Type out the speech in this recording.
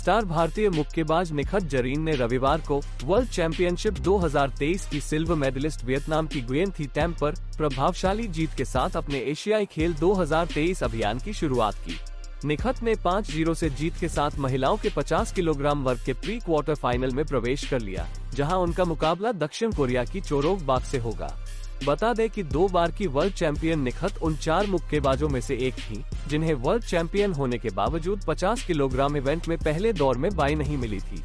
Star भारतीय मुक्केबाज निखत जरीन ने रविवार को वर्ल्ड चैंपियनशिप 2023 की सिल्वर मेडलिस्ट वियतनाम की गुयन थी टैम पर प्रभावशाली जीत के साथ अपने एशियाई खेल 2023 अभियान की शुरुआत की। निखत ने 5-0 से जीत के साथ महिलाओं के 50 किलोग्राम वर्ग के प्री क्वार्टर फाइनल में प्रवेश कर लिया, जहाँ उनका मुकाबला दक्षिण कोरिया की चोरोग बाग से होगा। बता दें कि दो बार की वर्ल्ड चैंपियन निखत उन चार मुक्केबाजों में से एक थी, जिन्हें वर्ल्ड चैंपियन होने के बावजूद 50 किलोग्राम इवेंट में पहले दौर में बाई नहीं मिली थी।